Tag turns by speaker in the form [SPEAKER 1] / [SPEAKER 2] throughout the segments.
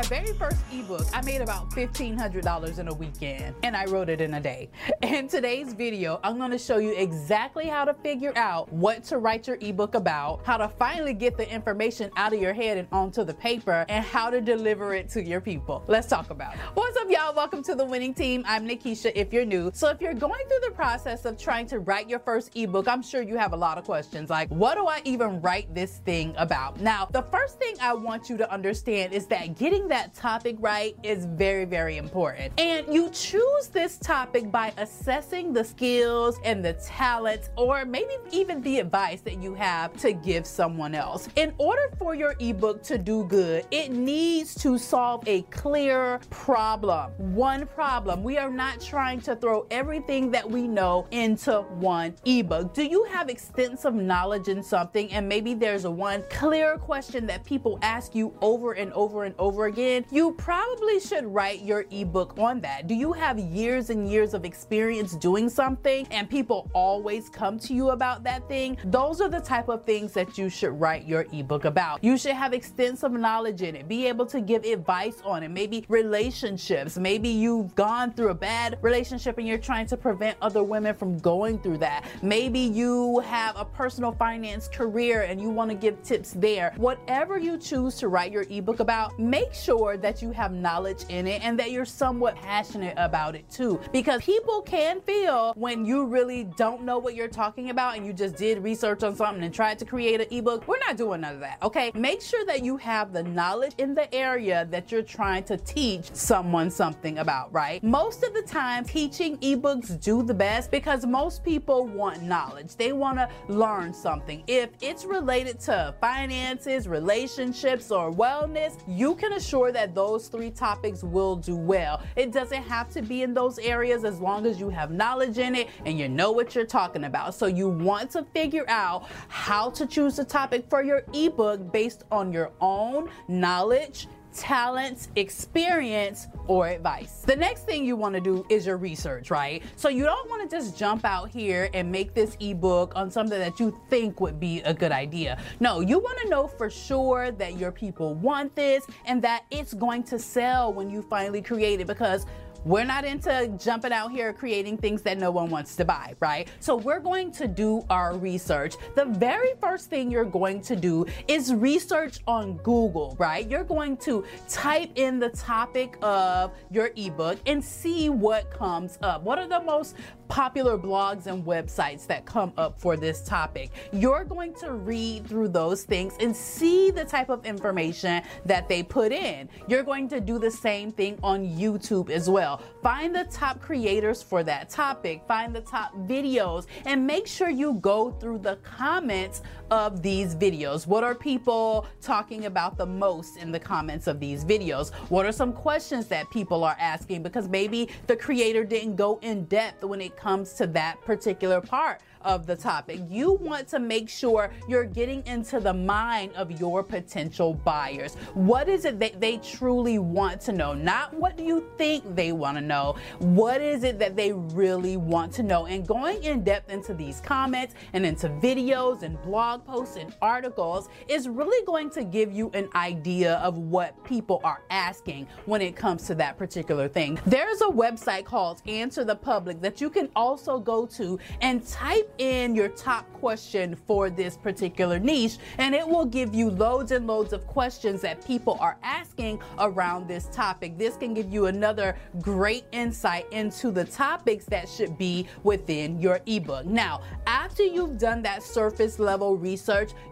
[SPEAKER 1] My very first ebook, I made about $1,500 in a weekend and I wrote it in a day. In today's video, I'm gonna show you exactly how to figure out what to write your ebook about, how to finally get the information out of your head and onto the paper, and how to deliver it to your people. Let's talk about it. What's up, y'all? Welcome to the winning team. I'm Nikisha if you're new. So if you're going through the process of trying to write your first ebook, I'm sure you have a lot of questions like, what do I even write this thing about? Now, the first thing I want you to understand is that getting that topic right is very, very important. And you choose this topic by assessing the skills and the talents, or maybe even the advice that you have to give someone else. In order for your ebook to do good, it needs to solve a clear problem. One problem. We are not trying to throw everything that we know into one ebook. Do you have extensive knowledge in something and maybe there's a one clear question that people ask you over and over and over over again, you probably should write your ebook on that. Do you have years and years of experience doing something and people always come to you about that thing? Those are the type of things that you should write your ebook about. You should have extensive knowledge in it, be able to give advice on it, maybe relationships. Maybe you've gone through a bad relationship and you're trying to prevent other women from going through that. Maybe you have a personal finance career and you want to give tips there. Whatever you choose to write your ebook about, make make sure that you have knowledge in it and that you're somewhat passionate about it too. Because people can feel when you really don't know what you're talking about and you just did research on something and tried to create an ebook. We're not doing none of that, okay? Make sure that you have the knowledge in the area that you're trying to teach someone something about, right? Most of the time, teaching ebooks do the best because most people want knowledge. They want to learn something. If it's related to finances, relationships, or wellness, you can sure that those three topics will do well. It doesn't have to be in those areas as long as you have knowledge in it and you know what you're talking about. So you want to figure out how to choose a topic for your ebook based on your own knowledge talents, experience, or advice. The next thing you want to do is your research, right? So you don't want to just jump out here and make this ebook on something that you think would be a good idea. No, you want to know for sure that your people want this and that it's going to sell when you finally create it because we're not into jumping out here creating things that no one wants to buy, right? So we're going to do our research. The very first thing you're going to do is research on Google, right? You're going to type in the topic of your ebook and see what comes up. What are the most popular blogs and websites that come up for this topic? You're going to read through those things and see the type of information that they put in. You're going to do the same thing on YouTube as well well. Find the top creators for that topic, find the top videos, and make sure you go through the comments of these videos. What are people talking about the most in the comments of these videos? What are some questions that people are asking? Because maybe the creator didn't go in depth when it comes to that particular part of the topic. You want to make sure you're getting into the mind of your potential buyers. What is it that they truly want to know? Not what do you think they want to know. What is it that they really want to know? And going in depth into these comments and into videos and blog posts and articles is really going to give you an idea of what people are asking when it comes to that particular thing. There's a website called Answer the Public that you can also go to and type in your top question for this particular niche, and it will give you loads and loads of questions that people are asking around this topic. This can give you another great insight into the topics that should be within your ebook. Now, after you've done that surface level research,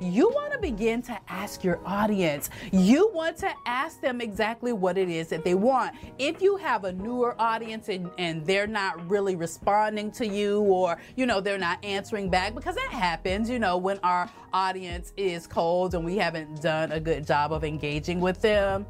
[SPEAKER 1] you want to begin to ask your audience. You want to ask them exactly what it is that they want. If you have a newer audience and, and they're not really responding to you or, you know, they're not answering back because that happens, you know, when our audience is cold and we haven't done a good job of engaging with them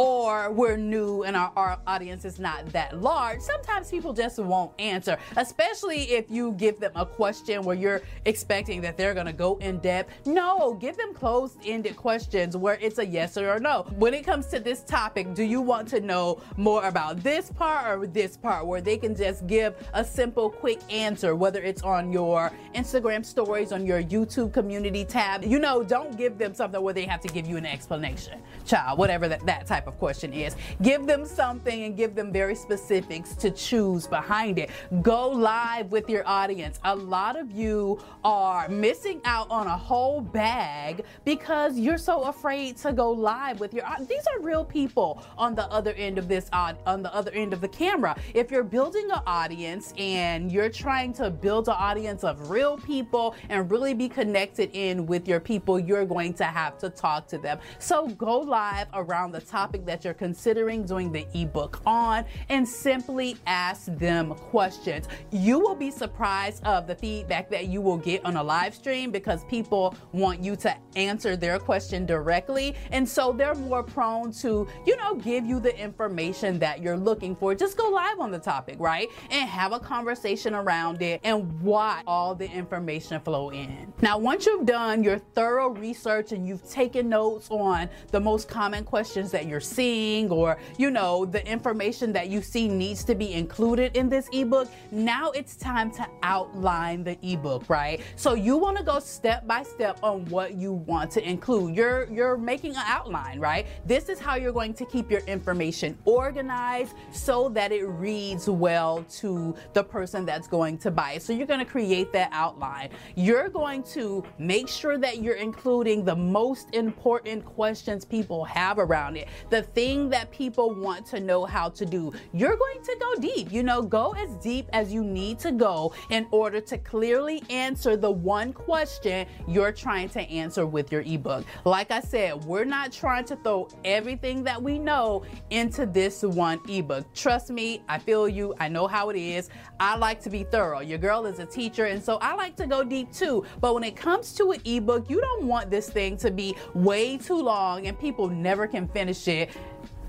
[SPEAKER 1] or we're new and our, our audience is not that large, sometimes people just won't answer, especially if you give them a question where you're expecting that they're going to go in depth. No, give them closed ended questions where it's a yes or a no. When it comes to this topic, do you want to know more about this part or this part where they can just give a simple, quick answer, whether it's on your Instagram stories, on your YouTube community tab? You know, don't give them something where they have to give you an explanation, child, whatever that, that type of of question is. Give them something and give them very specifics to choose behind it. Go live with your audience. A lot of you are missing out on a whole bag because you're so afraid to go live with your these are real people on the other end of this on the other end of the camera. If you're building an audience and you're trying to build an audience of real people and really be connected in with your people, you're going to have to talk to them. So go live around the topic that you're considering doing the ebook on and simply ask them questions. You will be surprised of the feedback that you will get on a live stream because people want you to answer their question directly. And so they're more prone to, you know, give you the information that you're looking for. Just go live on the topic, right? And have a conversation around it and watch all the information flow in. Now, once you've done your thorough research and you've taken notes on the most common questions that you're seeing or, you know, the information that you see needs to be included in this ebook, now it's time to outline the ebook, right? So you want to go step by step on what you want to include. You're you're making an outline, right? This is how you're going to keep your information organized so that it reads well to the person that's going to buy it. So you're going to create that outline. You're going to make sure that you're including the most important questions people have around it, the thing that people want to know how to do. You're going to go deep, you know, go as deep as you need to go in order to clearly answer the one question you're trying to answer with your ebook. Like I said, we're not trying to throw everything that we know into this one ebook. Trust me, I feel you. I know how it is. I like to be thorough. Your girl is a teacher, and so I like to go deep too. But when it comes to an ebook, you don't want this thing to be way too long and people never can finish it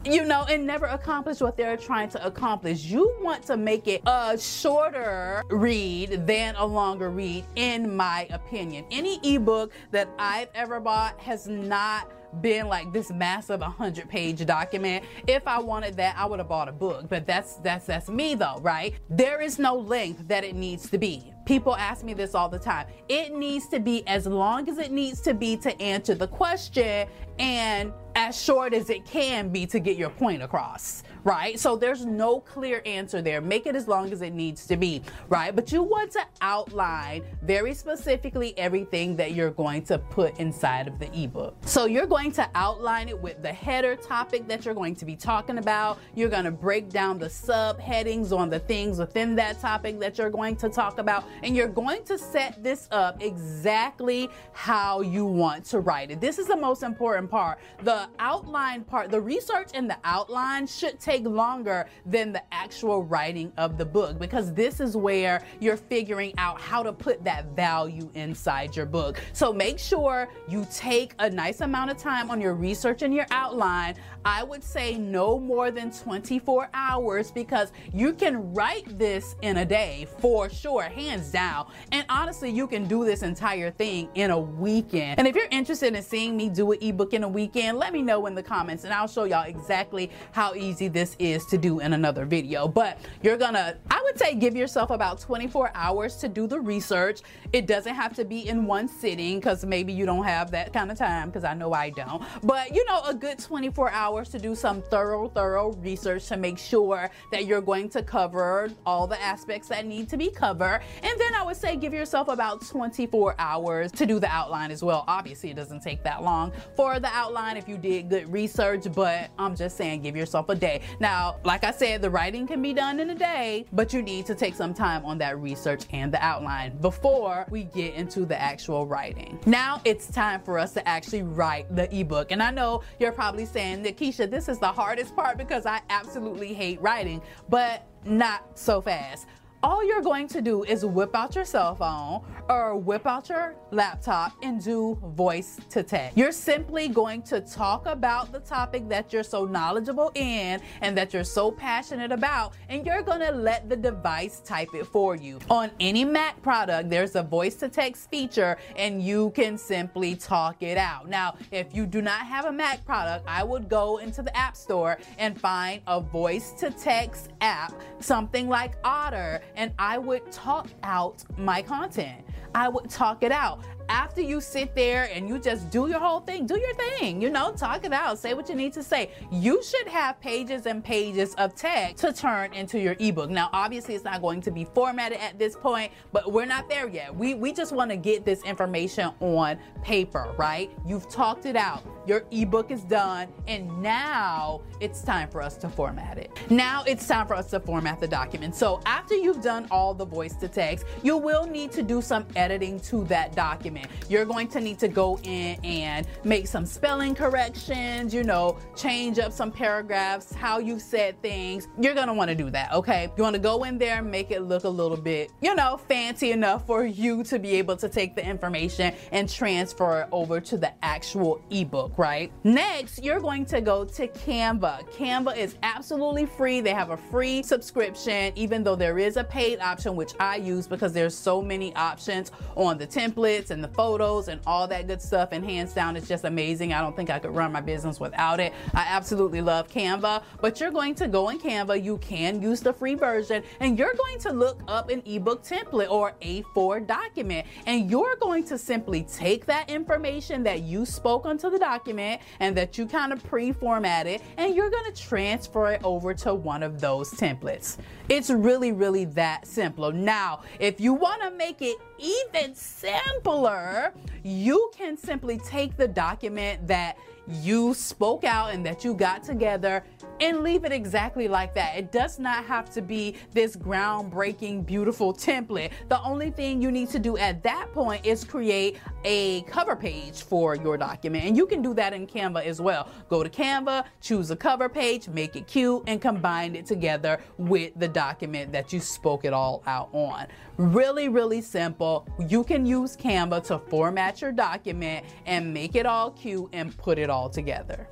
[SPEAKER 1] you know, and never accomplish what they're trying to accomplish. You want to make it a shorter read than a longer read, in my opinion. Any ebook that I've ever bought has not been like this massive 100 page document if i wanted that i would have bought a book but that's that's that's me though right there is no length that it needs to be people ask me this all the time it needs to be as long as it needs to be to answer the question and as short as it can be to get your point across, right? So there's no clear answer there. Make it as long as it needs to be, right? But you want to outline very specifically everything that you're going to put inside of the ebook. So you're going to outline it with the header topic that you're going to be talking about. You're going to break down the subheadings on the things within that topic that you're going to talk about. And you're going to set this up exactly how you want to write it. This is the most important part. The outline part, the research and the outline should take longer than the actual writing of the book because this is where you're figuring out how to put that value inside your book. So make sure you take a nice amount of time on your research and your outline. I would say no more than 24 hours because you can write this in a day for sure, hands down. And honestly, you can do this entire thing in a weekend. And if you're interested in seeing me do an ebook in a weekend, let me know in the comments and I'll show y'all exactly how easy this is to do in another video. But you're gonna, I would say give yourself about 24 hours to do the research. It doesn't have to be in one sitting because maybe you don't have that kind of time because I know I don't. But you know, a good 24 hours to do some thorough, thorough research to make sure that you're going to cover all the aspects that need to be covered. And then I would say give yourself about 24 hours to do the outline as well. Obviously, it doesn't take that long for the outline if you did good research, but I'm just saying give yourself a day. Now, like I said, the writing can be done in a day, but you need to take some time on that research and the outline before we get into the actual writing. Now it's time for us to actually write the ebook. And I know you're probably saying, Nikisha, this is the hardest part because I absolutely hate writing, but not so fast all you're going to do is whip out your cell phone or whip out your laptop and do voice to text. You're simply going to talk about the topic that you're so knowledgeable in and that you're so passionate about, and you're to let the device type it for you. On any Mac product, there's a voice to text feature, and you can simply talk it out. Now, if you do not have a Mac product, I would go into the App Store and find a voice to text app, something like Otter and I would talk out my content. I would talk it out after you sit there and you just do your whole thing, do your thing, you know, talk it out, say what you need to say. You should have pages and pages of text to turn into your ebook. Now, obviously, it's not going to be formatted at this point, but we're not there yet. We, we just want to get this information on paper, right? You've talked it out. Your ebook is done, and now it's time for us to format it. Now it's time for us to format the document. So after you've done all the voice to text, you will need to do some editing to that document. You're going to need to go in and make some spelling corrections, you know, change up some paragraphs, how you said things. You're want to do that, okay? You want to go in there, and make it look a little bit, you know, fancy enough for you to be able to take the information and transfer it over to the actual ebook right? Next, you're going to go to Canva. Canva is absolutely free. They have a free subscription, even though there is a paid option, which I use because there's so many options on the templates and the photos and all that good stuff. And hands down, it's just amazing. I don't think I could run my business without it. I absolutely love Canva, but you're going to go in Canva. You can use the free version and you're going to look up an ebook template or A4 document. And you're going to simply take that information that you spoke onto the document document and that you kind of pre-format it and you're going to transfer it over to one of those templates. It's really, really that simple. Now, if you want to make it even simpler, you can simply take the document that you spoke out and that you got together and leave it exactly like that. It does not have to be this groundbreaking, beautiful template. The only thing you need to do at that point is create a cover page for your document. And you can do that in Canva as well. Go to Canva, choose a cover page, make it cute, and combine it together with the document that you spoke it all out on. Really, really simple. You can use Canva to format your document and make it all cute and put it all together.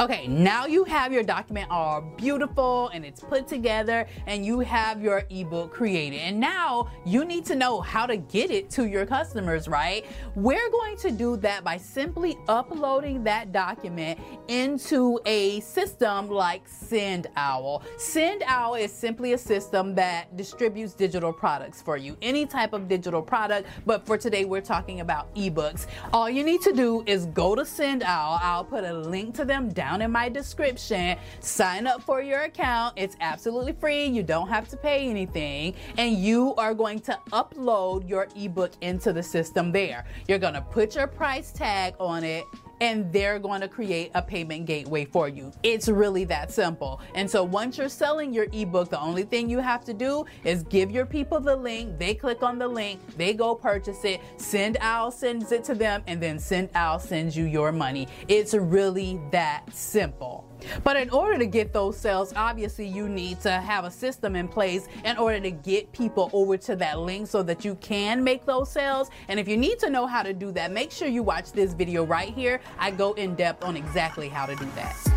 [SPEAKER 1] Okay, now you have your document all beautiful and it's put together and you have your ebook created. And now you need to know how to get it to your customers, right? We're going to do that by simply uploading that document into a system like SendOwl. SendOwl is simply a system that distributes digital products for you, any type of digital product, but for today we're talking about ebooks. All you need to do is go to SendOwl. I'll put a link to them down in my description. Sign up for your account. It's absolutely free. You don't have to pay anything. And you are going to upload your ebook into the system there. You're going to put your price tag on it and they're going to create a payment gateway for you. It's really that simple. And so once you're selling your ebook, the only thing you have to do is give your people the link. They click on the link, they go purchase it, SendOwl sends it to them, and then SendOwl sends you your money. It's really that simple. But in order to get those sales, obviously you need to have a system in place in order to get people over to that link so that you can make those sales. And if you need to know how to do that, make sure you watch this video right here. I go in depth on exactly how to do that.